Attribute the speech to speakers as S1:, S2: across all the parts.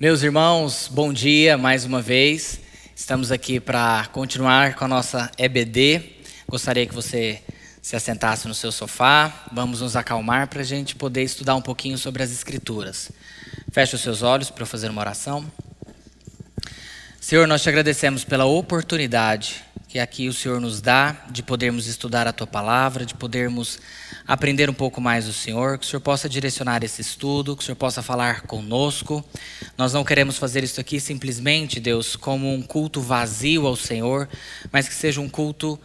S1: Meus irmãos, bom dia mais uma vez. Estamos aqui para continuar com a nossa EBD. Gostaria que você se assentasse no seu sofá. Vamos nos acalmar para a gente poder estudar um pouquinho sobre as Escrituras. Feche os seus olhos para fazer uma oração. Senhor, nós te agradecemos pela oportunidade que aqui o Senhor nos dá de podermos estudar a tua palavra, de podermos aprender um pouco mais do Senhor, que o Senhor possa direcionar esse estudo, que o Senhor possa falar conosco. Nós não queremos fazer isso aqui simplesmente, Deus, como um culto vazio ao Senhor, mas que seja um culto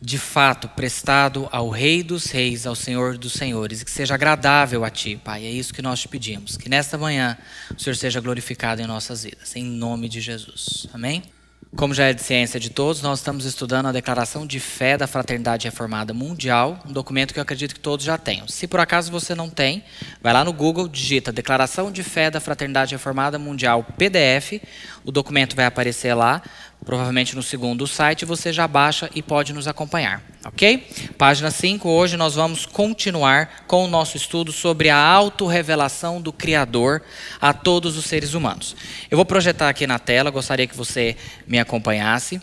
S1: de fato prestado ao Rei dos Reis, ao Senhor dos Senhores, e que seja agradável a Ti, Pai. É isso que nós te pedimos. Que nesta manhã o Senhor seja glorificado em nossas vidas, em nome de Jesus. Amém? Como já é de ciência de todos, nós estamos estudando a Declaração de Fé da Fraternidade Reformada Mundial, um documento que eu acredito que todos já tenham. Se por acaso você não tem, vai lá no Google, digita Declaração de Fé da Fraternidade Reformada Mundial PDF, o documento vai aparecer lá provavelmente no segundo site, você já baixa e pode nos acompanhar, ok? Página 5, hoje nós vamos continuar com o nosso estudo sobre a autorrevelação do Criador a todos os seres humanos. Eu vou projetar aqui na tela, gostaria que você me acompanhasse.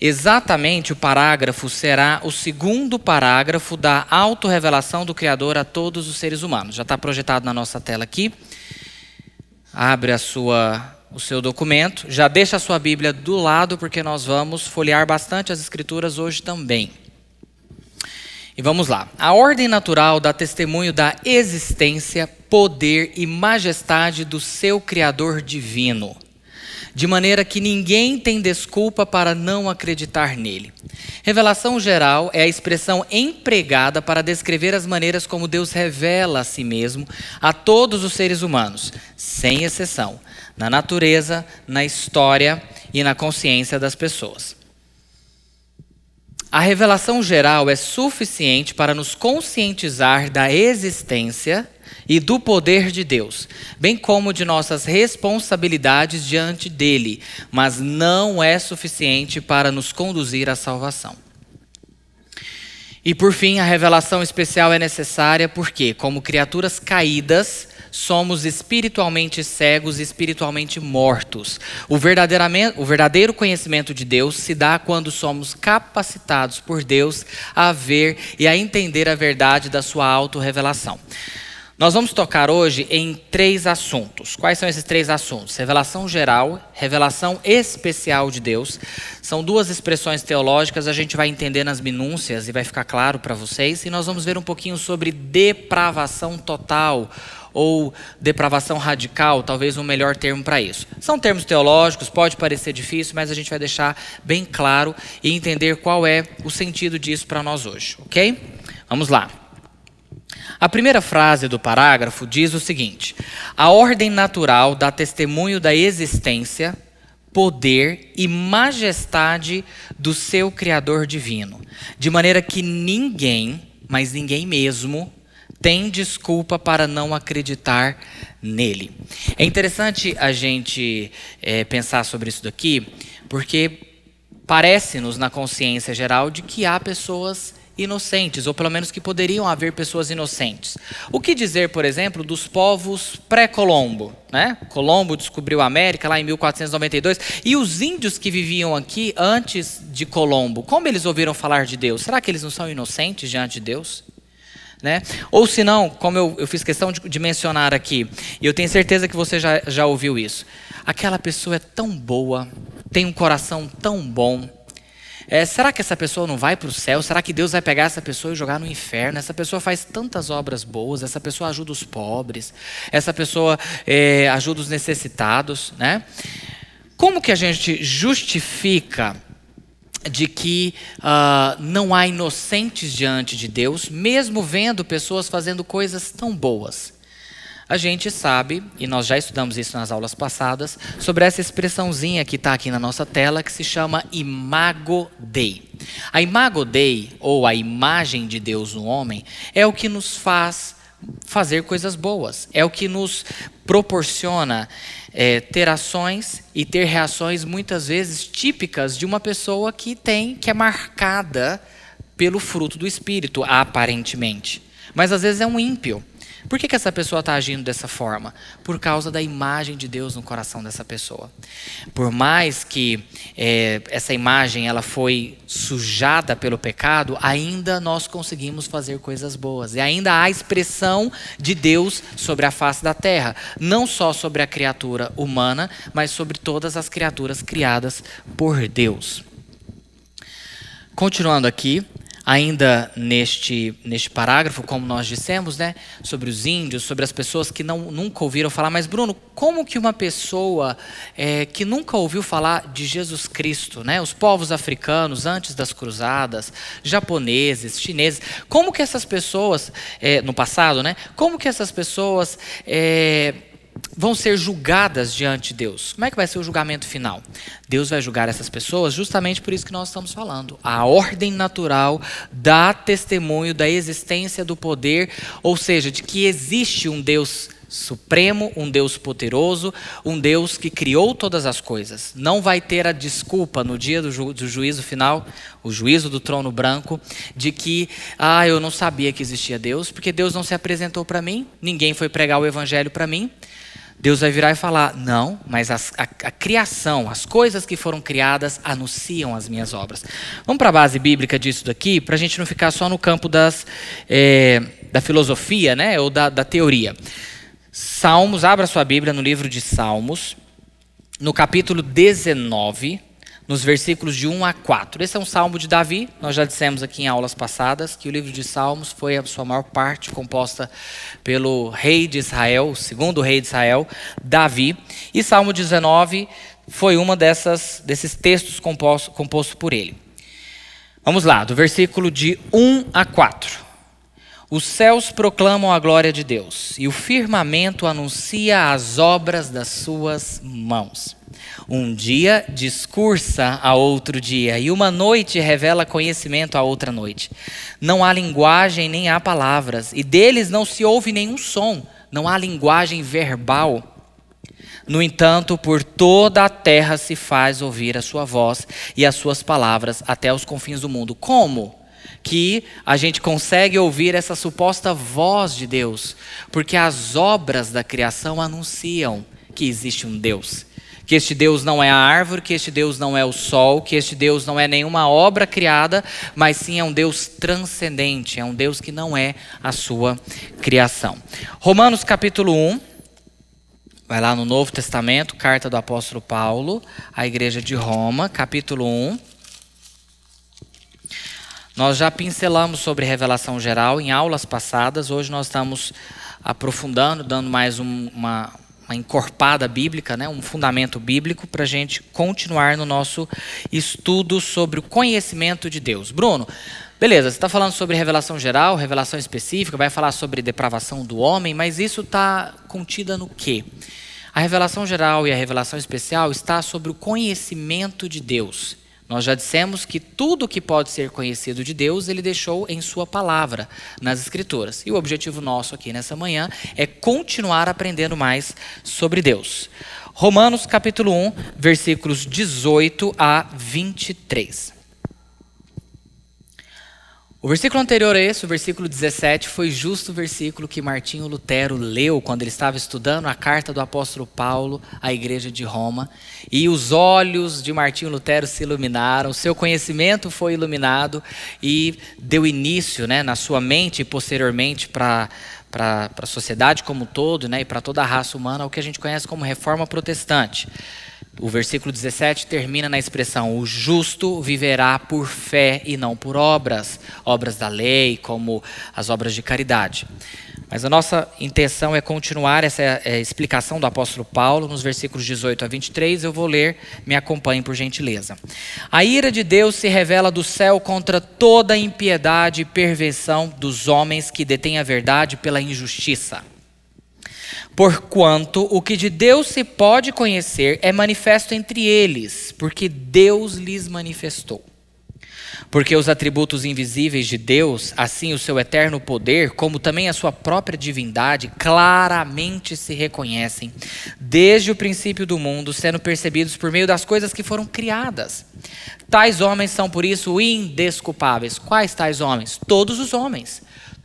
S1: Exatamente o parágrafo será o segundo parágrafo da autorrevelação do Criador a todos os seres humanos. Já está projetado na nossa tela aqui. Abre a sua o seu documento, já deixa a sua Bíblia do lado, porque nós vamos folhear bastante as Escrituras hoje também. E vamos lá. A ordem natural dá testemunho da existência, poder e majestade do seu Criador divino, de maneira que ninguém tem desculpa para não acreditar nele. Revelação geral é a expressão empregada para descrever as maneiras como Deus revela a si mesmo a todos os seres humanos, sem exceção na natureza, na história e na consciência das pessoas. A revelação geral é suficiente para nos conscientizar da existência e do poder de Deus, bem como de nossas responsabilidades diante dele, mas não é suficiente para nos conduzir à salvação. E por fim, a revelação especial é necessária porque, como criaturas caídas, somos espiritualmente cegos espiritualmente mortos. O, o verdadeiro conhecimento de Deus se dá quando somos capacitados por Deus a ver e a entender a verdade da sua autorrevelação. Nós vamos tocar hoje em três assuntos. Quais são esses três assuntos? Revelação geral, revelação especial de Deus. São duas expressões teológicas, a gente vai entender nas minúcias e vai ficar claro para vocês. E nós vamos ver um pouquinho sobre depravação total ou depravação radical, talvez um melhor termo para isso. São termos teológicos, pode parecer difícil, mas a gente vai deixar bem claro e entender qual é o sentido disso para nós hoje, ok? Vamos lá. A primeira frase do parágrafo diz o seguinte: A ordem natural dá testemunho da existência, poder e majestade do seu Criador divino, de maneira que ninguém, mas ninguém mesmo, tem desculpa para não acreditar nele. É interessante a gente é, pensar sobre isso daqui, porque parece-nos na consciência geral de que há pessoas inocentes, ou pelo menos que poderiam haver pessoas inocentes. O que dizer, por exemplo, dos povos pré-Colombo? Né? Colombo descobriu a América lá em 1492, e os índios que viviam aqui antes de Colombo, como eles ouviram falar de Deus? Será que eles não são inocentes diante de Deus? Né? Ou se não, como eu, eu fiz questão de, de, mencionar aqui, e eu tenho certeza que você já, já ouviu isso. Aquela pessoa é tão boa, tem um coração tão bom. É, será que essa pessoa não vai para o céu? Será que Deus vai pegar essa pessoa e jogar no inferno? Essa pessoa faz tantas obras boas, essa pessoa ajuda os pobres, essa pessoa é, ajuda os necessitados. Né? Como que a gente justifica de que uh, não há inocentes diante de Deus, mesmo vendo pessoas fazendo coisas tão boas. A gente sabe, e nós já estudamos isso nas aulas passadas, sobre essa expressãozinha que está aqui na nossa tela, que se chama Imago Dei. A Imago Dei, ou a imagem de Deus no homem, é o que nos faz fazer coisas boas, é o que nos proporciona é, ter ações e ter reações muitas vezes típicas de uma pessoa que tem, que é marcada pelo fruto do Espírito, aparentemente. Mas às vezes é um ímpio. Por que, que essa pessoa está agindo dessa forma? Por causa da imagem de Deus no coração dessa pessoa. Por mais que é, essa imagem ela foi sujada pelo pecado, ainda nós conseguimos fazer coisas boas. E ainda há expressão de Deus sobre a face da terra. Não só sobre a criatura humana, mas sobre todas as criaturas criadas por Deus. Continuando aqui, ainda neste, neste parágrafo, como nós dissemos, né, sobre os índios, sobre as pessoas que não, nunca ouviram falar. Mas, Bruno, como que uma pessoa é, que nunca ouviu falar de Jesus Cristo, né, os povos africanos antes das cruzadas, japoneses, chineses, como que essas pessoas, é, no passado, né, como que essas pessoas é, vão ser julgadas diante de Deus. Como é que vai ser o julgamento final? Deus vai julgar essas pessoas justamente por isso que nós estamos falando. A ordem natural dá testemunho da existência do poder, ou seja, de que existe um Deus supremo, um Deus poderoso, um Deus que criou todas as coisas. Não vai ter a desculpa no dia do, ju do, juízo final, o juízo do trono branco, de que, ah, eu não sabia que existia Deus, porque Deus não se apresentou para mim, ninguém foi pregar o evangelho para mim. Deus vai virar e falar: não, mas a, a, a criação, as coisas que foram criadas anunciam as minhas obras. Vamos para a base bíblica disso daqui, para a gente não ficar só no campo das, é, da filosofia né, ou da, da teoria. Salmos, abra sua Bíblia no livro de Salmos, no capítulo 19 nos versículos de 1 a 4. Esse é um salmo de Davi, nós já dissemos aqui em aulas passadas que o livro de Salmos foi a sua maior parte composta pelo rei de Israel, o segundo rei de Israel, Davi. E Salmo 19 foi uma dessas, desses textos composto, composto por ele. Vamos lá, do versículo de 1 a 4. Os céus proclamam a glória de Deus, e o firmamento anuncia as obras das suas mãos. Um dia discursa a outro dia, e uma noite revela conhecimento a outra noite. Não há linguagem nem há palavras, e deles não se ouve nenhum som, não há linguagem verbal. No entanto, por toda a terra se faz ouvir a sua voz e as suas palavras até os confins do mundo. Como? Que a gente consegue ouvir essa suposta voz de Deus, porque as obras da criação anunciam que existe um Deus que este Deus não é a árvore, que este Deus não é o sol, que este Deus não é nenhuma obra criada, mas sim é um Deus transcendente, é um Deus que não é a sua criação. Romanos capítulo 1, vai lá no Novo Testamento, carta do apóstolo Paulo, à igreja de Roma, capítulo 1. Nós já pincelamos sobre revelação geral em aulas passadas, hoje nós estamos aprofundando, dando mais um, uma, uma encorpada bíblica, né, um fundamento bíblico para a gente continuar no nosso estudo sobre o conhecimento de Deus. Bruno, beleza, você está falando sobre revelação geral, revelação específica, vai falar sobre depravação do homem, mas isso está contida no quê? A revelação geral e a revelação especial está sobre o conhecimento de Deus. Nós já dissemos que tudo que pode ser conhecido de Deus, ele deixou em Sua palavra, nas Escrituras. E o objetivo nosso aqui nessa manhã é continuar aprendendo mais sobre Deus. Romanos capítulo 1, versículos 18 a 23. O versículo anterior a esse, o versículo 17, foi justo o versículo que Martinho Lutero leu quando ele estava estudando a carta do apóstolo Paulo à igreja de Roma. E os olhos de Martinho Lutero se iluminaram, seu conhecimento foi iluminado e deu início né, na sua mente e posteriormente para para a sociedade como um todo né, e para toda a raça humana, o que a gente conhece como reforma protestante. O versículo 17 termina na expressão: o justo viverá por fé e não por obras, obras da lei, como as obras de caridade. Mas a nossa intenção é continuar essa é, explicação do apóstolo Paulo nos versículos 18 a 23. Eu vou ler, me acompanhem por gentileza. A ira de Deus se revela do céu contra toda impiedade e perversão dos homens que detêm a verdade pela injustiça Porquanto o que de Deus se pode conhecer é manifesto entre eles, porque Deus lhes manifestou. Porque os atributos invisíveis de Deus, assim o seu eterno poder, como também a sua própria divindade, claramente se reconhecem, desde o princípio do mundo, sendo percebidos por meio das coisas que foram criadas. Tais homens são, por isso, indesculpáveis. Quais tais homens? Todos os homens.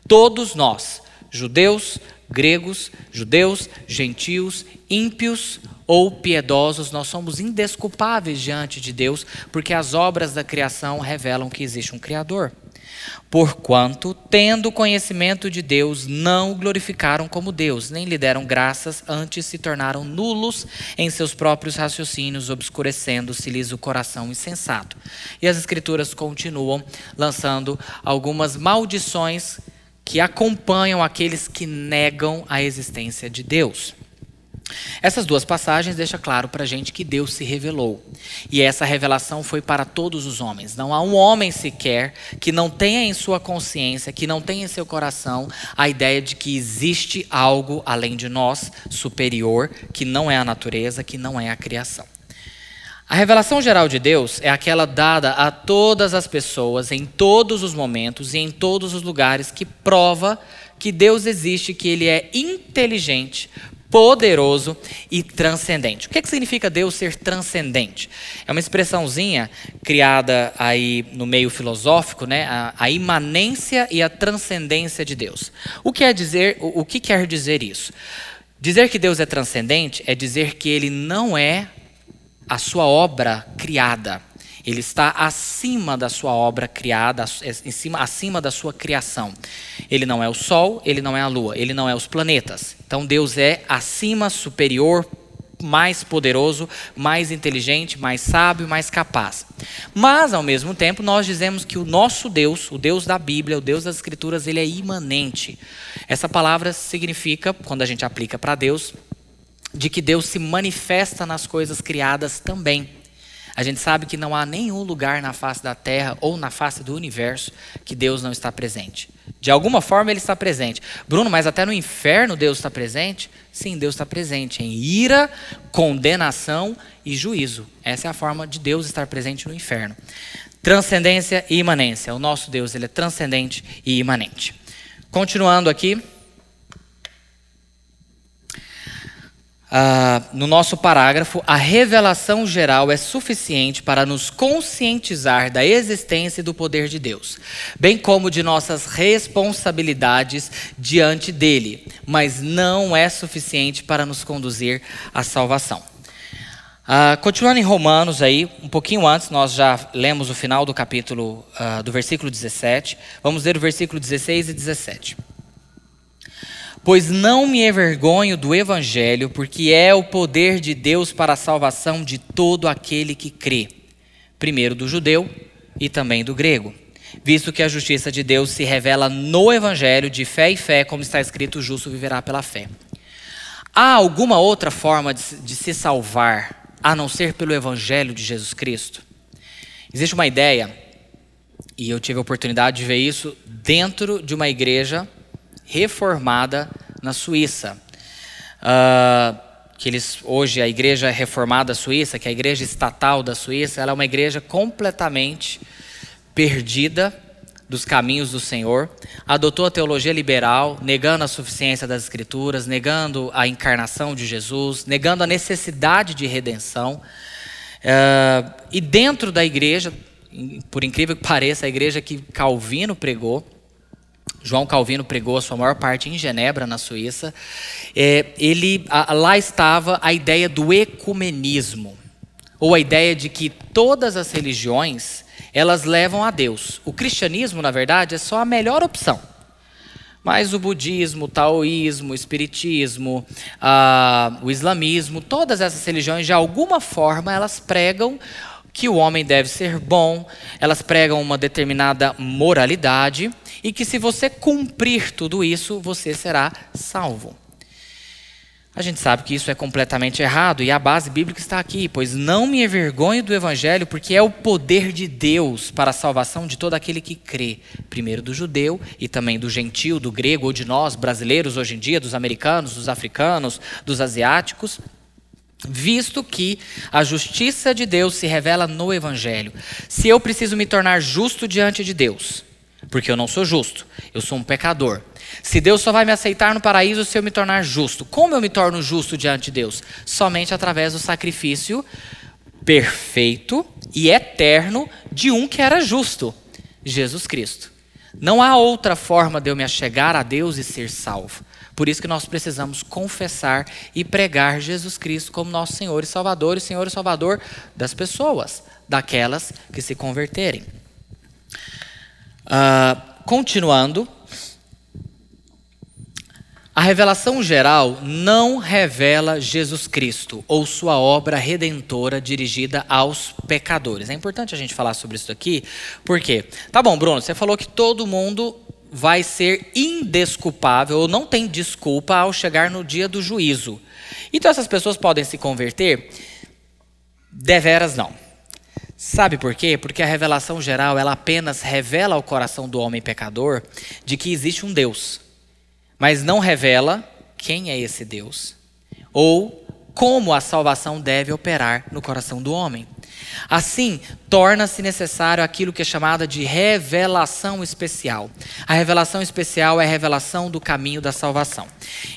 S1: Todos nós, judeus, Gregos, judeus, gentios, ímpios ou piedosos, nós somos indesculpáveis diante de Deus, porque as obras da criação revelam que existe um Criador. Porquanto, tendo conhecimento de Deus, não o glorificaram como Deus, nem lhe deram graças, antes se tornaram nulos em seus próprios raciocínios, obscurecendo-se-lhes o coração insensato. E as Escrituras continuam lançando algumas maldições que acompanham aqueles que negam a existência de Deus. Essas duas passagens deixam claro para a gente que Deus se revelou. E essa revelação foi para todos os homens. Não há um homem sequer que não tenha em sua consciência, que não tenha em seu coração a ideia de que existe algo além de nós, superior, que não é a natureza, que não é a criação. A revelação geral de Deus é aquela dada a todas as pessoas, em todos os momentos e em todos os lugares, que prova que Deus existe, que Ele é inteligente, poderoso e transcendente. O que, é que significa Deus ser transcendente? É uma expressãozinha criada aí no meio filosófico, né? A, a imanência e a transcendência de Deus. O que, é dizer, o, o que quer dizer isso? Dizer que Deus é transcendente é dizer que ele não é a sua obra criada. Ele está acima da sua obra criada, em cima, acima da sua criação. Ele não é o Sol, ele não é a Lua, ele não é os planetas. Então Deus é acima, superior, mais poderoso, mais inteligente, mais sábio, mais capaz. Mas, ao mesmo tempo, nós dizemos que o nosso Deus, o Deus da Bíblia, o Deus das Escrituras, ele é imanente. Essa palavra significa, quando a gente aplica para Deus, de que Deus se manifesta nas coisas criadas também. A gente sabe que não há nenhum lugar na face da terra ou na face do universo que Deus não está presente. De alguma forma ele está presente. Bruno, mas até no inferno Deus está presente? Sim, Deus está presente em ira, condenação e juízo. Essa é a forma de Deus estar presente no inferno. Transcendência e imanência. O nosso Deus ele é transcendente e imanente. Continuando aqui. Uh, no nosso parágrafo, a revelação geral é suficiente para nos conscientizar da existência e do poder de Deus, bem como de nossas responsabilidades diante dele, mas não é suficiente para nos conduzir à salvação. Uh, continuando em Romanos, aí, um pouquinho antes, nós já lemos o final do capítulo, uh, do versículo 17, vamos ler o versículo 16 e 17. Pois não me envergonho do Evangelho, porque é o poder de Deus para a salvação de todo aquele que crê, primeiro do judeu e também do grego, visto que a justiça de Deus se revela no Evangelho de fé e fé, como está escrito: o justo viverá pela fé. Há alguma outra forma de, de se salvar a não ser pelo Evangelho de Jesus Cristo? Existe uma ideia, e eu tive a oportunidade de ver isso dentro de uma igreja reformada na Suíça. Uh, que eles hoje a igreja reformada suíça, que é a igreja estatal da Suíça, ela é uma igreja completamente perdida dos caminhos do Senhor, adotou a teologia liberal, negando a suficiência das escrituras, negando a encarnação de Jesus, negando a necessidade de redenção. Uh, e dentro da igreja, por incrível que pareça, a igreja que Calvino pregou, João Calvino pregou a sua maior parte em Genebra, na Suíça. É, ele, a, lá estava a ideia do ecumenismo, ou a ideia de que todas as religiões elas levam a Deus. O cristianismo, na verdade, é só a melhor opção. Mas o budismo, o taoísmo, o espiritismo, o islamismo, todas essas religiões, de alguma forma, elas pregam que o homem deve ser bom, elas pregam uma determinada moralidade e que se você cumprir tudo isso, você será salvo. A gente sabe que isso é completamente errado e a base bíblica está aqui, pois não me envergonho do evangelho, porque é o poder de Deus para a salvação de todo aquele que crê, primeiro do judeu e também do gentil, do grego ou de nós brasileiros hoje em dia, dos americanos, dos africanos, dos asiáticos, visto que a justiça de Deus se revela no evangelho. Se eu preciso me tornar justo diante de Deus, porque eu não sou justo, eu sou um pecador. Se Deus só vai me aceitar no paraíso se eu me tornar justo. Como eu me torno justo diante de Deus? Somente através do sacrifício perfeito e eterno de um que era justo, Jesus Cristo. Não há outra forma de eu me achegar a Deus e ser salvo. Por isso que nós precisamos confessar e pregar Jesus Cristo como nosso Senhor e Salvador, e Senhor e Salvador das pessoas, daquelas que se converterem. Uh, continuando, a revelação geral não revela Jesus Cristo ou sua obra redentora dirigida aos pecadores. É importante a gente falar sobre isso aqui, porque, tá bom, Bruno, você falou que todo mundo vai ser indesculpável ou não tem desculpa ao chegar no dia do juízo. Então essas pessoas podem se converter? Deveras não. Sabe por quê? Porque a revelação geral ela apenas revela ao coração do homem pecador de que existe um Deus mas não revela quem é esse Deus ou como a salvação deve operar no coração do homem. Assim, torna-se necessário aquilo que é chamada de revelação especial. A revelação especial é a revelação do caminho da salvação.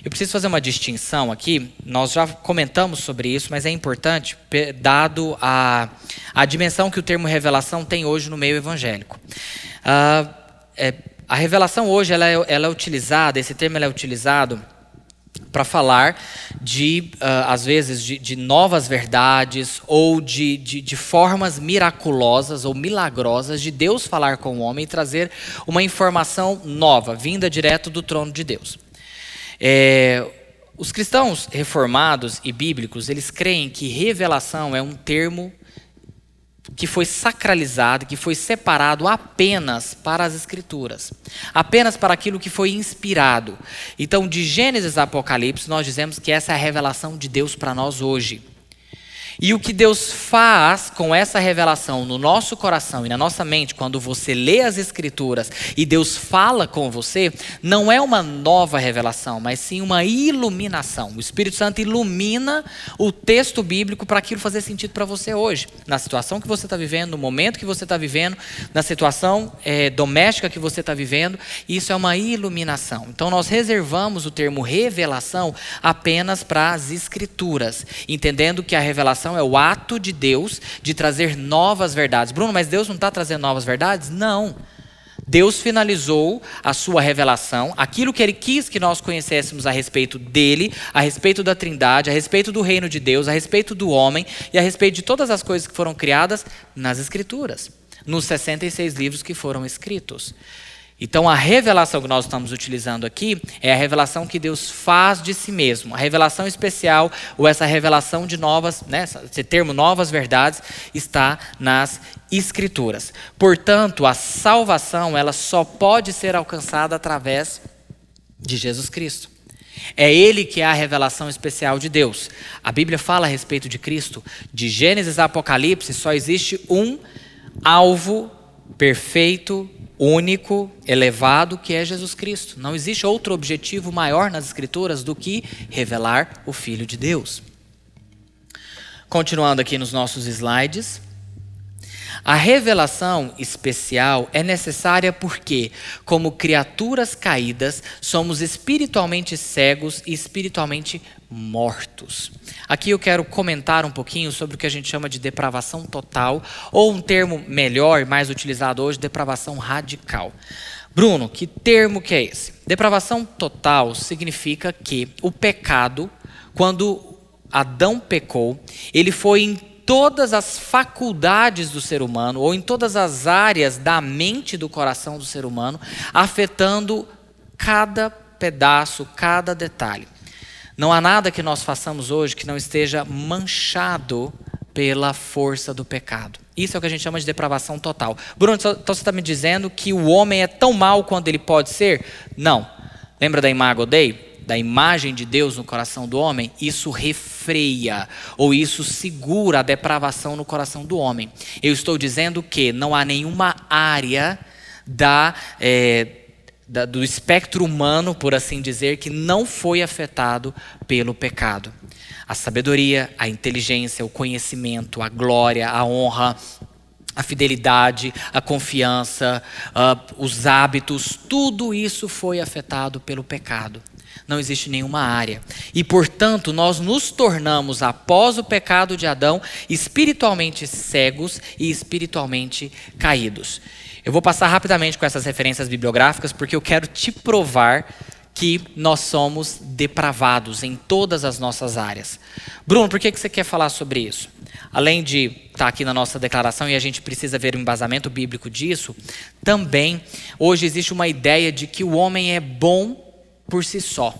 S1: Eu preciso fazer uma distinção aqui, nós já comentamos sobre isso, mas é importante, dado a, a dimensão que o termo revelação tem hoje no meio evangélico. Uh, é, a revelação hoje ela é, ela é utilizada, esse termo é utilizado para falar de, uh, às vezes, de, de, novas verdades ou de, de, de, formas miraculosas ou milagrosas de Deus falar com o homem e trazer uma informação nova, vinda direto do trono de Deus. É, os cristãos reformados e bíblicos, eles creem que revelação é um termo que foi sacralizado, que foi separado apenas para as Escrituras, apenas para aquilo que foi inspirado. Então, de Gênesis a Apocalipse, nós dizemos que essa é a revelação de Deus para nós hoje. E o que Deus faz com essa revelação no nosso coração e na nossa mente, quando você lê as Escrituras e Deus fala com você, não é uma nova revelação, mas sim uma iluminação. O Espírito Santo ilumina o texto bíblico para aquilo fazer sentido para você hoje, na situação que você está vivendo, no momento que você está vivendo, na situação é, doméstica que você está vivendo. Isso é uma iluminação. Então nós reservamos o termo revelação apenas para as Escrituras, entendendo que a revelação é o ato de Deus de trazer novas verdades. Bruno, mas Deus não está trazendo novas verdades? Não. Deus finalizou a sua revelação, aquilo que ele quis que nós conhecêssemos a respeito dele, a respeito da Trindade, a respeito do reino de Deus, a respeito do homem e a respeito de todas as coisas que foram criadas nas Escrituras, nos 66 livros que foram escritos. Então, a revelação que nós estamos utilizando aqui é a revelação que Deus faz de si mesmo. A revelação especial, ou essa revelação de novas, né, esse termo novas verdades, está nas Escrituras. Portanto, a salvação ela só pode ser alcançada através de Jesus Cristo. É Ele que é a revelação especial de Deus. A Bíblia fala a respeito de Cristo. De Gênesis a Apocalipse, só existe um alvo perfeito, único, elevado, que é Jesus Cristo. Não existe outro objetivo maior nas Escrituras do que revelar o Filho de Deus. Continuando aqui nos nossos slides. A revelação especial é necessária porque, como criaturas caídas, somos espiritualmente cegos e espiritualmente mortos. Aqui eu quero comentar um pouquinho sobre o que a gente chama de depravação total, ou um termo melhor, mais utilizado hoje, depravação radical. Bruno, que termo que é esse? Depravação total significa que o pecado, quando Adão pecou, ele foi todas as faculdades do ser humano, ou em todas as áreas da mente do coração do ser humano, afetando cada pedaço, cada detalhe. Não há nada que nós façamos hoje que não esteja manchado pela força do pecado. Isso é o que a gente chama de depravação total. Bruno, então você está me dizendo que o homem é tão mal quanto ele pode ser? Não. Lembra da Imago Dei? Da imagem de Deus no coração do homem, isso refreia ou isso segura a depravação no coração do homem. Eu estou dizendo que não há nenhuma área da, é, da, do espectro humano, por assim dizer, que não foi afetado pelo pecado. A sabedoria, a inteligência, o conhecimento, a glória, a honra, a fidelidade, a confiança, uh, os hábitos, tudo isso foi afetado pelo pecado não existe nenhuma área. E, portanto, nós nos tornamos, após o pecado de Adão, espiritualmente cegos e espiritualmente caídos. Eu vou passar rapidamente com essas referências bibliográficas, porque eu quero te provar que nós somos depravados em todas as nossas áreas. Bruno, por que, que você quer falar sobre isso? Além de estar tá aqui na nossa declaração e a gente precisa ver o embasamento bíblico disso, também hoje existe uma ideia de que o homem é bom por si só.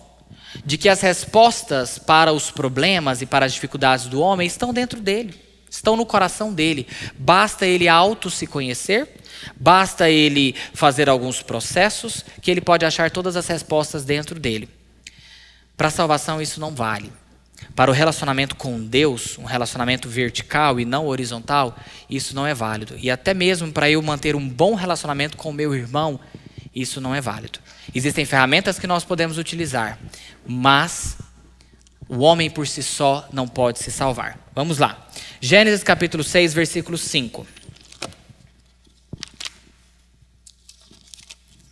S1: De que as respostas para os problemas e para as dificuldades do homem estão dentro dele, estão no coração dele. Basta ele auto se conhecer Basta ele fazer alguns processos que ele pode achar todas as respostas dentro dele. Para a salvação, isso não vale. Para o relacionamento com Deus, um relacionamento vertical e não horizontal, isso não é válido. E até mesmo para eu manter um bom relacionamento com o meu irmão, isso não é válido. Existem ferramentas que nós podemos utilizar, mas o homem por si só não pode se salvar. Vamos lá. Gênesis capítulo 6, versículo 5.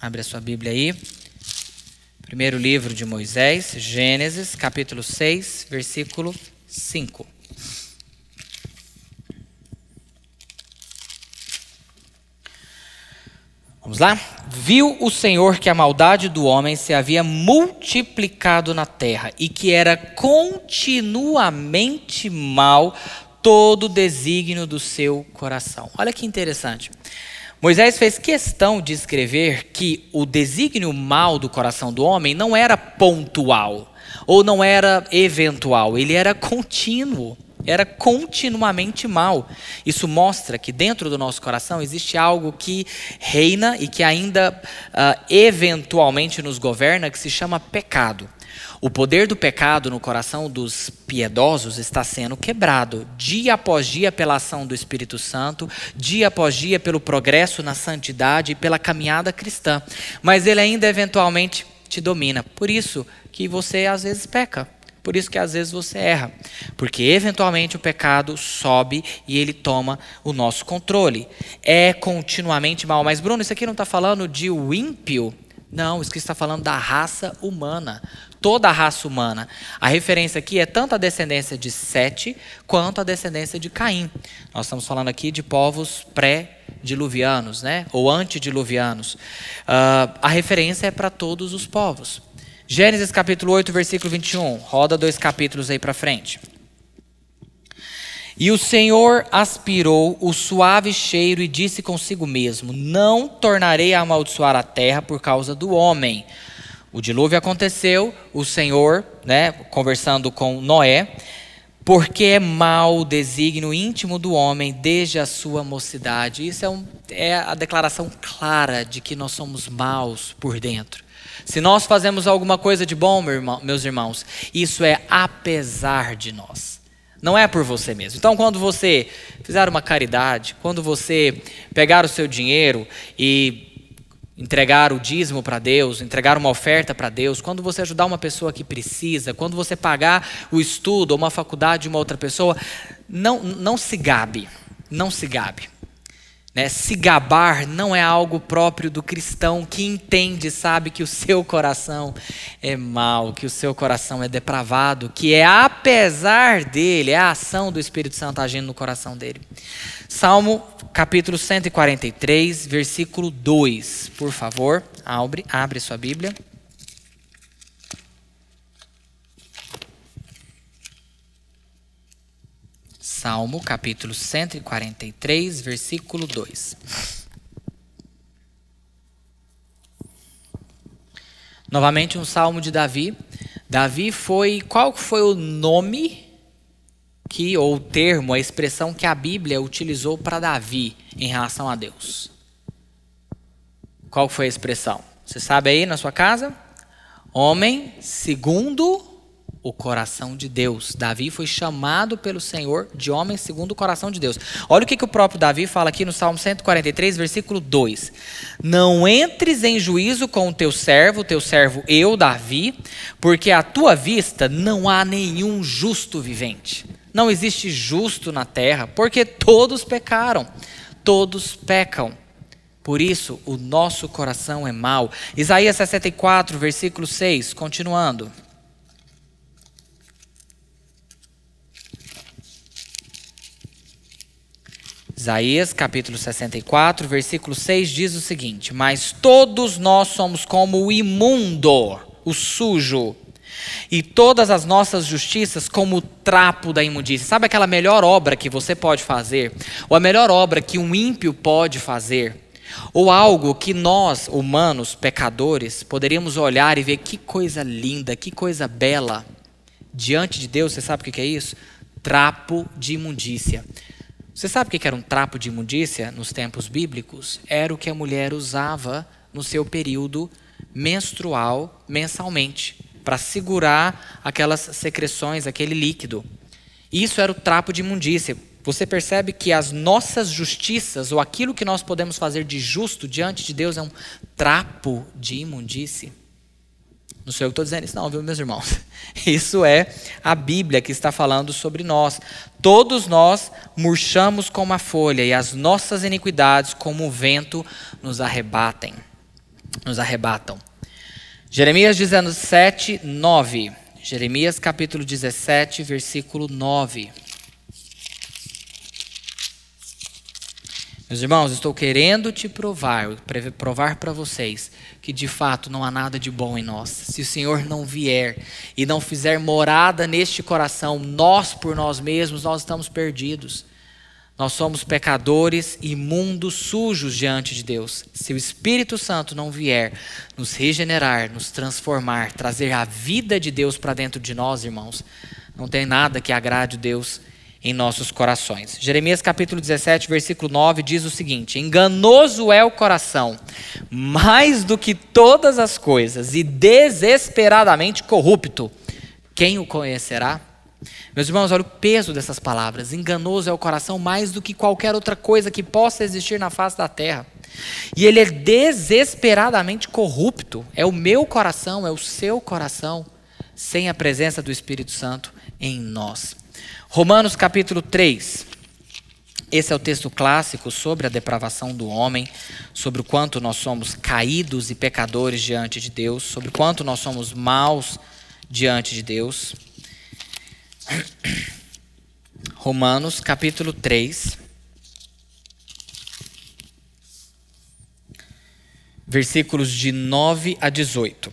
S1: Abre a sua Bíblia aí. Primeiro livro de Moisés, Gênesis, capítulo 6, versículo 5. Vamos lá? Viu o Senhor que a maldade do homem se havia multiplicado na terra e que era continuamente mal todo o desígnio do seu coração. Olha que interessante. Moisés fez questão de escrever que o desígnio mal do coração do homem não era pontual ou não era eventual, ele era contínuo, era continuamente mal. Isso mostra que dentro do nosso coração existe algo que reina e que ainda uh, eventualmente nos governa, que se chama pecado. O poder do pecado no coração dos piedosos está sendo quebrado, dia após dia, pela ação do Espírito Santo, dia após dia, pelo progresso na santidade e pela caminhada cristã. Mas ele ainda eventualmente te domina. Por isso que você às vezes peca. Por isso que às vezes você erra. Porque eventualmente o pecado sobe e ele toma o nosso controle. É continuamente mal. Mas, Bruno, isso aqui não está falando de o ímpio? Não, isso aqui está falando da raça humana toda a raça humana. A referência aqui é tanto a descendência de Sete quanto a descendência de Caim. Nós estamos falando aqui de povos pré-diluvianos, né? ou antediluvianos. Uh, a referência é para todos os povos. Gênesis capítulo 8, versículo 21. Roda dois capítulos aí para frente. E o Senhor aspirou o suave cheiro e disse consigo mesmo: Não tornarei a amaldiçoar a terra por causa do homem, o dilúvio aconteceu, o Senhor, né, conversando com Noé, porque é mau o desígnio íntimo do homem desde a sua mocidade. Isso é, um, é a declaração clara de que nós somos maus por dentro. Se nós fazemos alguma coisa de bom, meu irmão, meus irmãos, isso é apesar de nós. Não é por você mesmo. Então, quando você fizer uma caridade, quando você pegar o seu dinheiro e entregar o dízimo para Deus, entregar uma oferta para Deus, quando você ajudar uma pessoa que precisa, quando você pagar o estudo ou uma faculdade de uma outra pessoa, não, não se gabe, não se gabe. Né? Se gabar não é algo próprio do cristão que entende, sabe que o seu coração é mau, que o seu coração é depravado, que é apesar dele, é a ação do Espírito Santo agindo no coração dele. Salmo capítulo 143, versículo 2. Por favor, abre, abre sua Bíblia. Salmo capítulo 143, versículo 2. Novamente um salmo de Davi. Davi foi. Qual foi o nome que, ou o termo, a expressão que a Bíblia utilizou para Davi em relação a Deus? Qual foi a expressão? Você sabe aí na sua casa? Homem segundo o coração de Deus. Davi foi chamado pelo Senhor de homem segundo o coração de Deus. Olha o que, que o próprio Davi fala aqui no Salmo 143, versículo 2: Não entres em juízo com o teu servo, teu servo eu, Davi, porque à tua vista não há nenhum justo vivente. Não existe justo na terra, porque todos pecaram, todos pecam. Por isso, o nosso coração é mau. Isaías 64, versículo 6, continuando. Isaías capítulo 64, versículo 6 diz o seguinte: Mas todos nós somos como o imundo o sujo, e todas as nossas justiças como o trapo da imundícia. Sabe aquela melhor obra que você pode fazer? Ou a melhor obra que um ímpio pode fazer? Ou algo que nós, humanos, pecadores, poderíamos olhar e ver que coisa linda, que coisa bela. Diante de Deus, você sabe o que é isso? Trapo de imundícia. Você sabe o que era um trapo de imundícia nos tempos bíblicos? Era o que a mulher usava no seu período menstrual mensalmente para segurar aquelas secreções, aquele líquido. Isso era o trapo de imundícia. Você percebe que as nossas justiças, ou aquilo que nós podemos fazer de justo diante de Deus, é um trapo de imundície? Não sou eu que estou dizendo isso, não, viu, meus irmãos? Isso é a Bíblia que está falando sobre nós. Todos nós murchamos como a folha, e as nossas iniquidades, como o vento, nos arrebatem. Nos arrebatam. Jeremias 17, 9. Jeremias capítulo 17, versículo 9. Meus irmãos, estou querendo te provar, provar para vocês que de fato não há nada de bom em nós. Se o Senhor não vier e não fizer morada neste coração, nós por nós mesmos, nós estamos perdidos. Nós somos pecadores, imundos, sujos diante de Deus. Se o Espírito Santo não vier nos regenerar, nos transformar, trazer a vida de Deus para dentro de nós, irmãos, não tem nada que agrade Deus em nossos corações. Jeremias capítulo 17, versículo 9 diz o seguinte: Enganoso é o coração, mais do que todas as coisas, e desesperadamente corrupto. Quem o conhecerá? Meus irmãos, olha o peso dessas palavras. Enganoso é o coração mais do que qualquer outra coisa que possa existir na face da terra. E ele é desesperadamente corrupto. É o meu coração, é o seu coração, sem a presença do Espírito Santo em nós. Romanos capítulo 3. Esse é o texto clássico sobre a depravação do homem, sobre o quanto nós somos caídos e pecadores diante de Deus, sobre o quanto nós somos maus diante de Deus. Romanos capítulo 3, versículos de 9 a 18. Uh,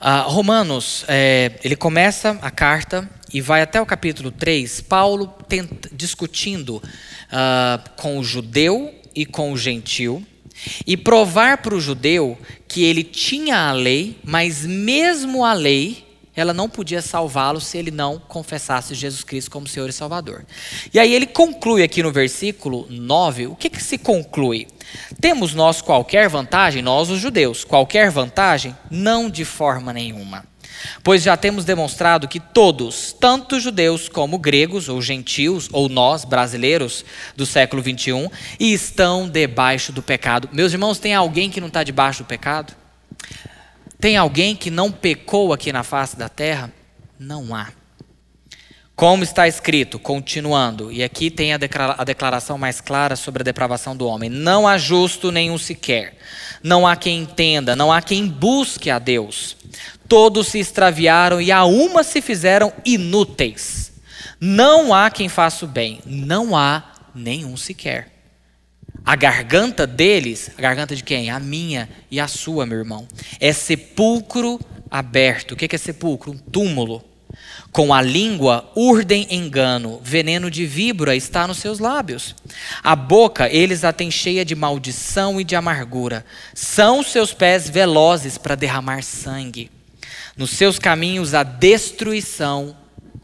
S1: ah, Romanos, é, ele começa a carta e vai até o capítulo 3, Paulo tenta, discutindo uh, com o judeu e com o gentil, e provar para o judeu que ele tinha a lei, mas mesmo a lei ela não podia salvá-lo se ele não confessasse Jesus Cristo como Senhor e Salvador. E aí ele conclui aqui no versículo 9: o que, que se conclui? Temos nós qualquer vantagem, nós os judeus, qualquer vantagem? Não de forma nenhuma. Pois já temos demonstrado que todos, tanto judeus como gregos, ou gentios, ou nós, brasileiros do século 21, estão debaixo do pecado. Meus irmãos, tem alguém que não está debaixo do pecado? Tem alguém que não pecou aqui na face da terra? Não há. Como está escrito, continuando, e aqui tem a declaração mais clara sobre a depravação do homem: não há justo nenhum sequer, não há quem entenda, não há quem busque a Deus. Todos se extraviaram e a uma se fizeram inúteis. Não há quem faça o bem, não há nenhum sequer. A garganta deles, a garganta de quem? A minha e a sua, meu irmão. É sepulcro aberto. O que é sepulcro? Um túmulo. Com a língua urdem engano, veneno de víbora está nos seus lábios. A boca eles a têm cheia de maldição e de amargura. São seus pés velozes para derramar sangue. Nos seus caminhos a destruição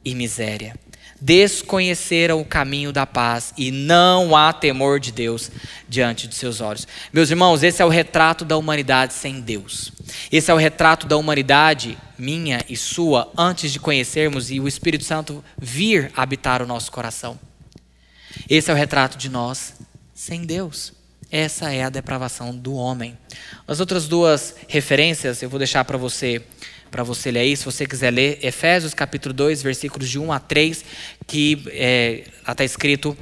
S1: e miséria desconheceram o caminho da paz e não há temor de Deus diante de seus olhos. Meus irmãos, esse é o retrato da humanidade sem Deus. Esse é o retrato da humanidade minha e sua antes de conhecermos e o Espírito Santo vir habitar o nosso coração. Esse é o retrato de nós sem Deus. Essa é a depravação do homem. As outras duas referências eu vou deixar para você para você ler aí, se você quiser ler, Efésios capítulo 2, versículos de 1 a 3, que é, está escrito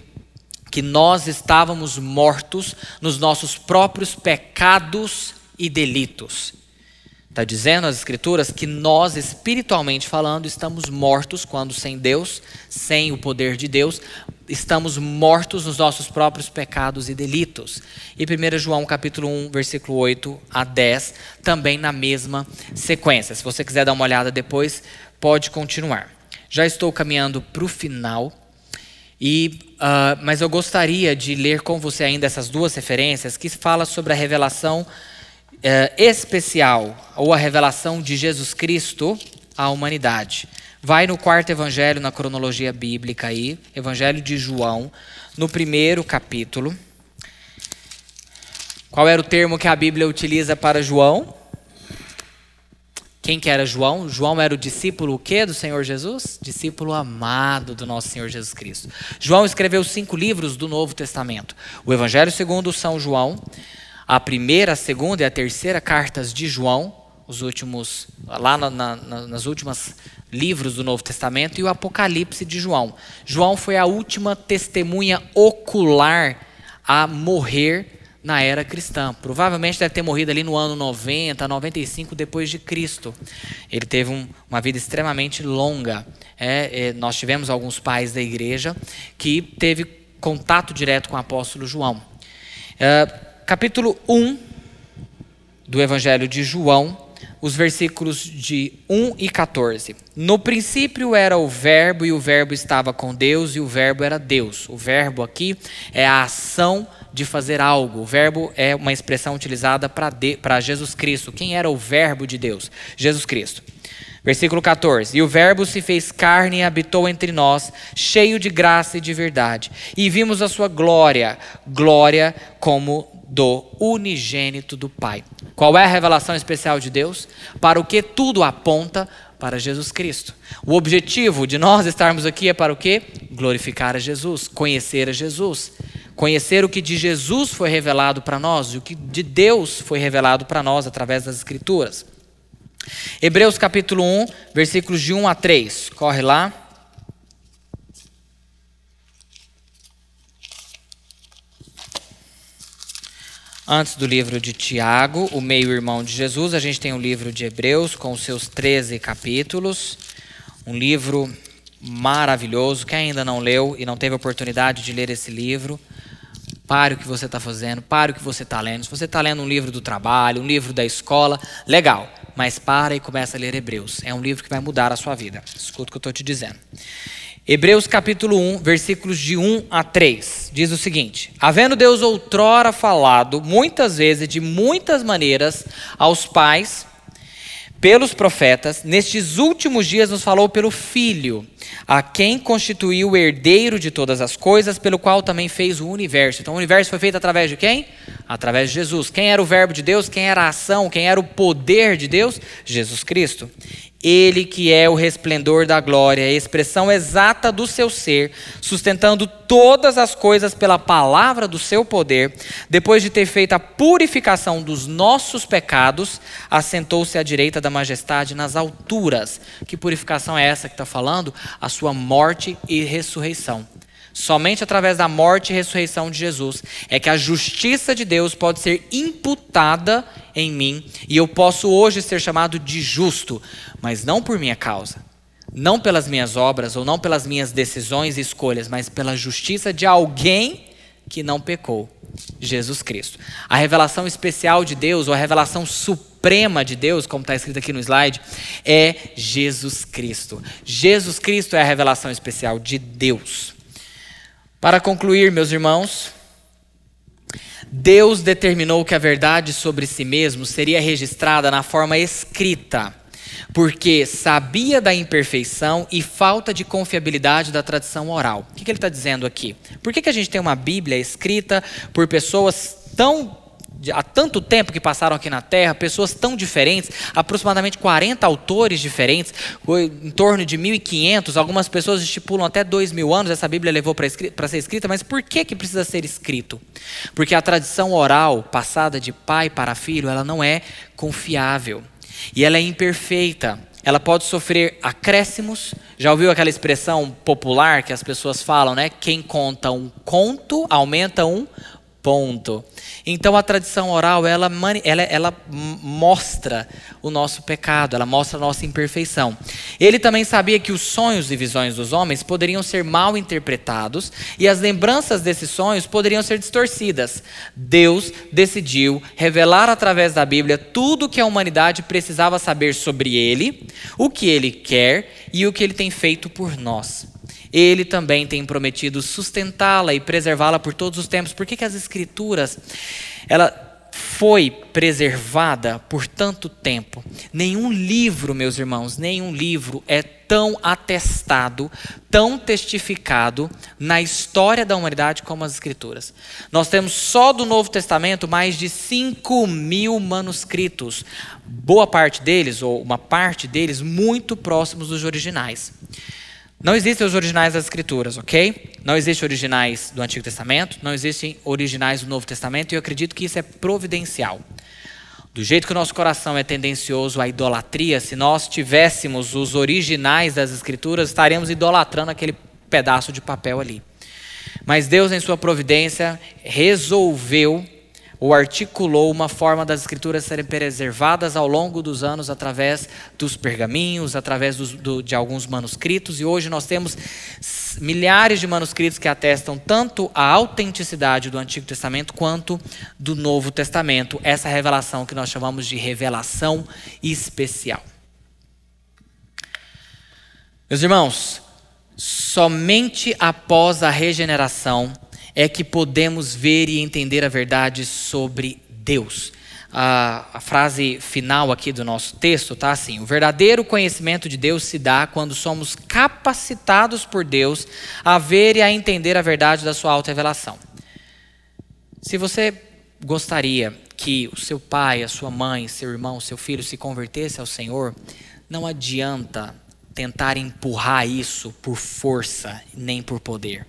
S1: que nós estávamos mortos nos nossos próprios pecados e delitos. Está dizendo as Escrituras que nós, espiritualmente falando, estamos mortos quando sem Deus, sem o poder de Deus, estamos mortos nos nossos próprios pecados e delitos. E 1 João capítulo 1, versículo 8 a 10, também na mesma sequência. Se você quiser dar uma olhada depois, pode continuar. Já estou caminhando para o final, e, uh, mas eu gostaria de ler com você ainda essas duas referências que fala sobre a revelação é, especial, ou a revelação de Jesus Cristo à humanidade. Vai no quarto evangelho na cronologia bíblica aí, Evangelho de João, no primeiro capítulo. Qual era o termo que a Bíblia utiliza para João? Quem que era João? João era o discípulo o quê do Senhor Jesus? Discípulo amado do nosso Senhor Jesus Cristo. João escreveu cinco livros do Novo Testamento. O Evangelho segundo São João, a primeira, a segunda e a terceira cartas de João, os últimos lá na, na, nas últimas livros do Novo Testamento e o Apocalipse de João. João foi a última testemunha ocular a morrer na era cristã. Provavelmente deve ter morrido ali no ano 90, 95 depois de Cristo. Ele teve um, uma vida extremamente longa. É, é, nós tivemos alguns pais da igreja que teve contato direto com o apóstolo João. É, capítulo 1 do Evangelho de João, os versículos de 1 e 14. No princípio era o Verbo, e o Verbo estava com Deus, e o Verbo era Deus. O Verbo aqui é a ação de fazer algo. O Verbo é uma expressão utilizada para Jesus Cristo. Quem era o Verbo de Deus? Jesus Cristo. Versículo 14: E o Verbo se fez carne e habitou entre nós, cheio de graça e de verdade. E vimos a sua glória, glória como do unigênito do Pai. Qual é a revelação especial de Deus? Para o que tudo aponta? Para Jesus Cristo. O objetivo de nós estarmos aqui é para o quê? Glorificar a Jesus, conhecer a Jesus. Conhecer o que de Jesus foi revelado para nós e o que de Deus foi revelado para nós através das Escrituras. Hebreus capítulo 1, versículos de 1 a 3. Corre lá. Antes do livro de Tiago, o meio-irmão de Jesus, a gente tem o livro de Hebreus com seus 13 capítulos. Um livro maravilhoso. Quem ainda não leu e não teve oportunidade de ler esse livro, pare o que você está fazendo, pare o que você está lendo. Se você está lendo um livro do trabalho, um livro da escola, legal. Mas para e começa a ler Hebreus. É um livro que vai mudar a sua vida. Escuta o que eu estou te dizendo. Hebreus capítulo 1, versículos de 1 a 3, diz o seguinte: Havendo Deus outrora falado, muitas vezes, de muitas maneiras, aos pais, pelos profetas, nestes últimos dias nos falou pelo Filho, a quem constituiu o herdeiro de todas as coisas, pelo qual também fez o universo. Então o universo foi feito através de quem? Através de Jesus. Quem era o Verbo de Deus? Quem era a ação? Quem era o poder de Deus? Jesus Cristo. Ele que é o resplendor da glória, a expressão exata do seu ser, sustentando todas as coisas pela palavra do seu poder, depois de ter feito a purificação dos nossos pecados, assentou-se à direita da majestade nas alturas. Que purificação é essa que está falando? A sua morte e ressurreição. Somente através da morte e ressurreição de Jesus é que a justiça de Deus pode ser imputada em mim e eu posso hoje ser chamado de justo, mas não por minha causa, não pelas minhas obras ou não pelas minhas decisões e escolhas, mas pela justiça de alguém que não pecou, Jesus Cristo. A revelação especial de Deus, ou a revelação suprema de Deus, como está escrito aqui no slide, é Jesus Cristo. Jesus Cristo é a revelação especial de Deus. Para concluir, meus irmãos, Deus determinou que a verdade sobre si mesmo seria registrada na forma escrita, porque sabia da imperfeição e falta de confiabilidade da tradição oral. O que, ele está dizendo aqui? Por que, que a gente tem uma Bíblia escrita por pessoas tão há tanto tempo que passaram aqui na Terra, pessoas tão diferentes, aproximadamente 40 autores diferentes, em torno de 1.500, algumas pessoas estipulam até 2 mil anos, essa Bíblia levou para ser escrita, mas por que, que precisa ser escrito? Porque a tradição oral, passada de pai para filho, ela não é confiável e ela é imperfeita. Ela pode sofrer acréscimos. Já ouviu aquela expressão popular que as pessoas falam, né? Quem conta um conto aumenta um Ponto. Então a tradição oral ela, ela, ela mostra o nosso pecado, ela mostra a nossa imperfeição. Ele também sabia que os sonhos e visões dos homens poderiam ser mal interpretados e as lembranças desses sonhos poderiam ser distorcidas. Deus decidiu revelar através da Bíblia tudo o que a humanidade precisava saber sobre ele, o que ele quer e o que ele tem feito por nós ele também tem prometido sustentá-la e preservá-la por todos os tempos. Por que, que as Escrituras, ela foi preservada por tanto tempo? Nenhum livro, meus irmãos, nenhum livro é tão atestado, tão testificado na história da humanidade como as Escrituras. Nós temos só do Novo Testamento mais de 5 mil manuscritos, boa parte deles, ou uma parte deles, muito próximos dos originais. Não existem os originais das Escrituras, ok? Não existem originais do Antigo Testamento, não existem originais do Novo Testamento, e eu acredito que isso é providencial. Do jeito que o nosso coração é tendencioso à idolatria, se nós tivéssemos os originais das Escrituras, estaríamos idolatrando aquele pedaço de papel ali. Mas Deus, em Sua providência, resolveu ou articulou uma forma das escrituras serem preservadas ao longo dos anos através dos pergaminhos, através dos, do, de alguns manuscritos, e hoje nós temos milhares de manuscritos que atestam tanto a autenticidade do Antigo Testamento quanto do Novo Testamento, essa revelação que nós chamamos de revelação especial. Meus irmãos, somente após a regeneração é que podemos ver e entender a verdade sobre Deus. A, a, frase final aqui do nosso texto está assim: o verdadeiro conhecimento de Deus se dá quando somos capacitados por Deus a ver e a entender a verdade da sua auto-revelação. Se você gostaria que o seu pai, a sua mãe, seu irmão, seu filho se convertesse ao Senhor, não adianta tentar empurrar isso por força nem por poder.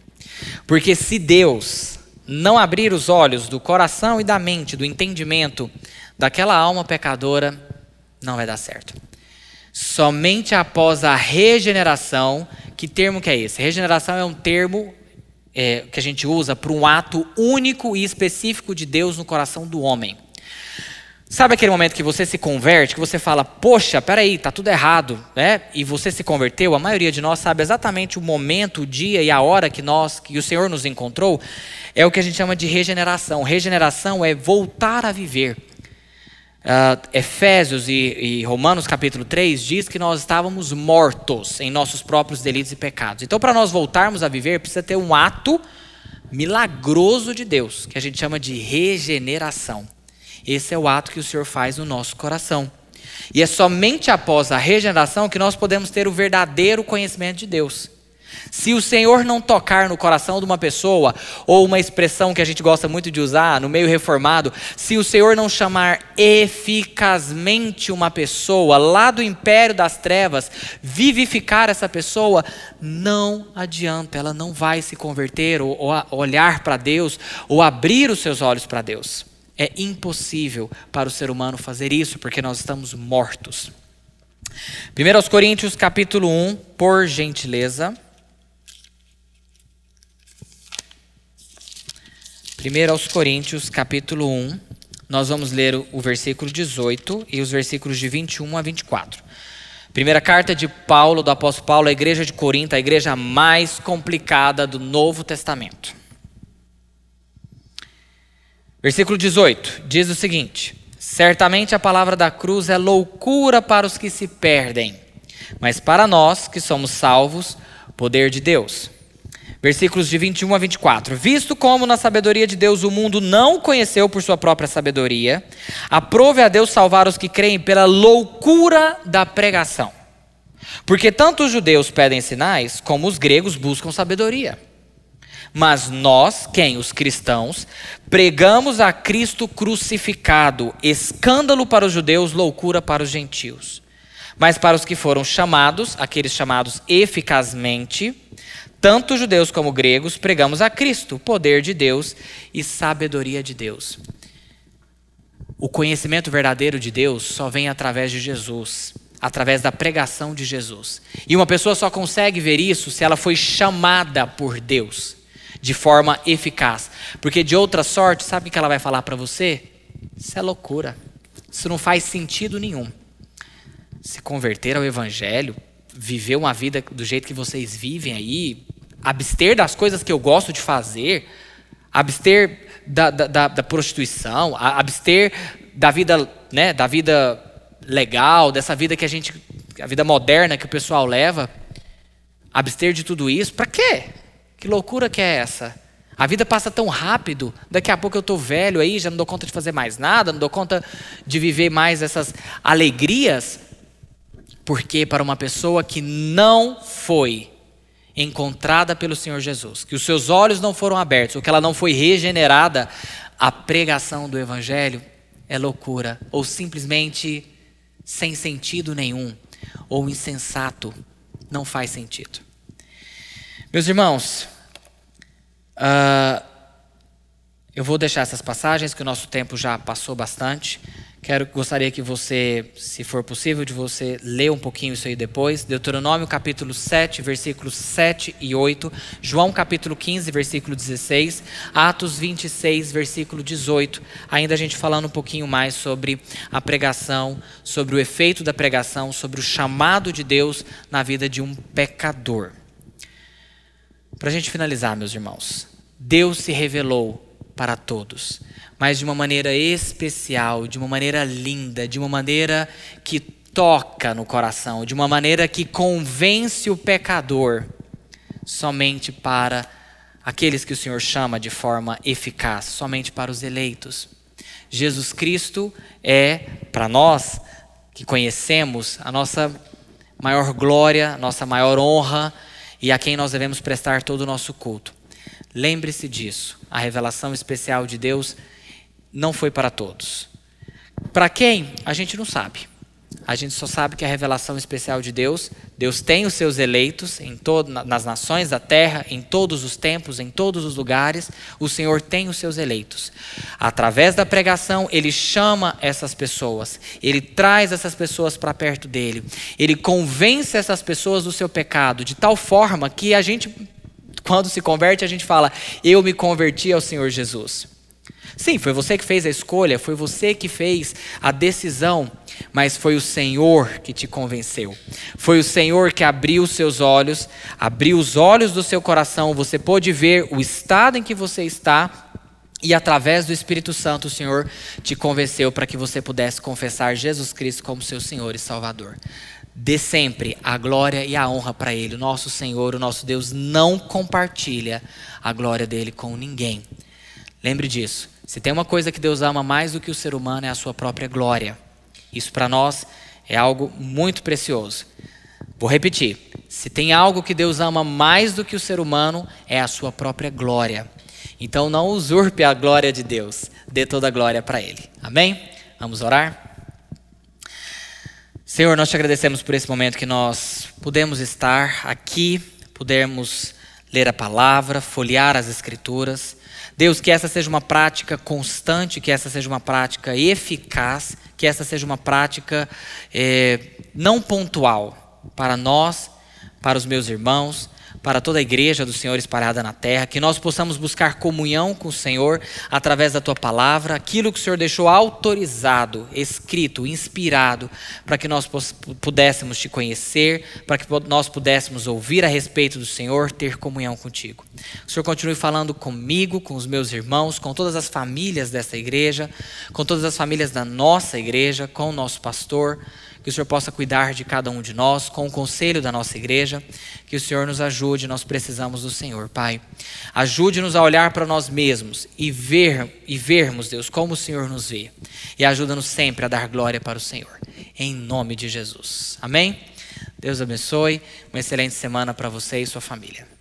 S1: Porque se Deus não abrir os olhos do coração e da mente, do entendimento daquela alma pecadora, não vai dar certo. Somente após a regeneração, que termo que é esse? Regeneração é um termo é, que a gente usa para um ato único e específico de Deus no coração do homem. Sabe aquele momento que você se converte, que você fala, poxa, peraí, tá tudo errado, né? E você se converteu, a maioria de nós sabe exatamente o momento, o dia e a hora que nós, que o Senhor nos encontrou, é o que a gente chama de regeneração. Regeneração é voltar a viver. Uh, Efésios e, e, Romanos capítulo 3 diz que nós estávamos mortos em nossos próprios delitos e pecados. Então, para nós voltarmos a viver, precisa ter um ato milagroso de Deus, que a gente chama de regeneração. Esse é o ato que o Senhor faz no nosso coração. E é somente após a regeneração que nós podemos ter o verdadeiro conhecimento de Deus. Se o Senhor não tocar no coração de uma pessoa, ou uma expressão que a gente gosta muito de usar no meio reformado, se o Senhor não chamar eficazmente uma pessoa lá do império das trevas, vivificar essa pessoa, não adianta, ela não vai se converter, ou, ou olhar para Deus, ou abrir os seus olhos para Deus. É impossível para o ser humano fazer isso, porque nós estamos mortos. 1 aos Coríntios, capítulo 1, por gentileza. 1 aos Coríntios, capítulo 1, nós vamos ler o versículo 18 e os versículos de 21 a 24. Primeira carta de Paulo, do apóstolo Paulo, à igreja de Corinto, a igreja mais complicada do Novo Testamento. Versículo 18 diz o seguinte: Certamente a palavra da cruz é loucura para os que se perdem, mas para nós que somos salvos, poder de Deus. Versículos de 21 a 24. Visto como na sabedoria de Deus o mundo não conheceu por sua própria sabedoria, aprove a Deus salvar os que creem pela loucura da pregação. Porque tanto os judeus pedem sinais, como os gregos buscam sabedoria. Mas nós, quem? Os cristãos, pregamos a Cristo crucificado, escândalo para os judeus, loucura para os gentios. Mas para os que foram chamados, aqueles chamados eficazmente, tanto judeus como gregos, pregamos a Cristo, poder de Deus e sabedoria de Deus. O conhecimento verdadeiro de Deus só vem através de Jesus, através da pregação de Jesus. E uma pessoa só consegue ver isso se ela foi chamada por Deus. De forma eficaz. Porque de outra sorte, sabe o que ela vai falar para você? Isso é loucura. Isso não faz sentido nenhum. Se converter ao evangelho, viver uma vida do jeito que vocês vivem aí, abster das coisas que eu gosto de fazer, abster da, da, da prostituição, abster da vida, né, da vida legal, dessa vida que a gente, a vida moderna que o pessoal leva, abster de tudo isso, para quê? Que loucura que é essa? A vida passa tão rápido, daqui a pouco eu estou velho aí, já não dou conta de fazer mais nada, não dou conta de viver mais essas alegrias. Porque para uma pessoa que não foi encontrada pelo Senhor Jesus, que os seus olhos não foram abertos, ou que ela não foi regenerada, a pregação do Evangelho é loucura, ou simplesmente sem sentido nenhum, ou insensato, não faz sentido. Meus irmãos, uh, eu vou deixar essas passagens, que o nosso tempo já passou bastante. Quero, gostaria que você, se for possível, de você ler um pouquinho isso aí depois. Deuteronômio capítulo 7, versículos 7 e 8. João capítulo 15, versículo 16. Atos 26, versículo 18. Ainda a gente falando um pouquinho mais sobre a pregação, sobre o efeito da pregação, sobre o chamado de Deus na vida de um pecador. Para a gente finalizar, meus irmãos, Deus se revelou para todos mas de uma maneira especial, de uma maneira linda, de uma maneira que toca no coração, de uma maneira que convence o pecador, somente para aqueles que o Senhor chama de forma eficaz, somente para os eleitos. Jesus Cristo é, para nós que conhecemos, a nossa maior glória, a nossa maior honra e a quem nós devemos prestar todo o nosso culto. Lembre-se disso. A revelação especial de Deus não foi para todos. Para quem? A gente não sabe. A gente só sabe que a revelação especial de Deus, Deus tem os seus eleitos em todo, nas nações da terra, em todos os tempos, em todos os lugares, o Senhor tem os seus eleitos. Através da pregação, Ele chama essas pessoas, Ele traz essas pessoas para perto dele, Ele convence essas pessoas do seu pecado, de tal forma que a gente, quando se converte, a gente fala: Eu me converti ao Senhor Jesus. Sim, foi você que fez a escolha, foi você que fez a decisão, mas foi o Senhor que te convenceu. Foi o Senhor que abriu os seus olhos, abriu os olhos do seu coração, você pôde ver o estado em que você está. E através do Espírito Santo, o Senhor te convenceu para que você pudesse confessar Jesus Cristo como seu Senhor e Salvador. Dê sempre a glória e a honra para Ele. O nosso Senhor, o nosso Deus, não compartilha a glória dele com ninguém. Lembre disso. Se tem uma coisa que Deus ama mais do que o ser humano é a sua própria glória. Isso para nós é algo muito precioso. Vou repetir. Se tem algo que Deus ama mais do que o ser humano é a sua própria glória. Então não usurpe a glória de Deus. Dê toda a glória para Ele. Amém? Vamos orar? Senhor, nós te agradecemos por esse momento que nós pudemos estar aqui, pudemos ler a palavra, folhear as Escrituras. Deus, que essa seja uma prática constante, que essa seja uma prática eficaz, que essa seja uma prática é, não pontual para nós, para os meus irmãos, para toda a igreja do Senhor espalhada na terra, que nós possamos buscar comunhão com o Senhor através da tua palavra, aquilo que o Senhor deixou autorizado, escrito, inspirado, para que nós pudéssemos te conhecer, para que nós pudéssemos ouvir a respeito do Senhor, ter comunhão contigo. O Senhor continue falando comigo, com os meus irmãos, com todas as famílias dessa igreja, com todas as famílias da nossa igreja, com o nosso pastor que o Senhor possa cuidar de cada um de nós, com o conselho da nossa igreja, que o Senhor nos ajude, nós precisamos do Senhor, Pai. Ajude-nos a olhar para nós mesmos e ver e vermos, Deus, como o Senhor nos vê. E ajuda-nos sempre a dar glória para o Senhor. Em nome de Jesus. Amém? Deus abençoe. Uma excelente semana para você e sua família.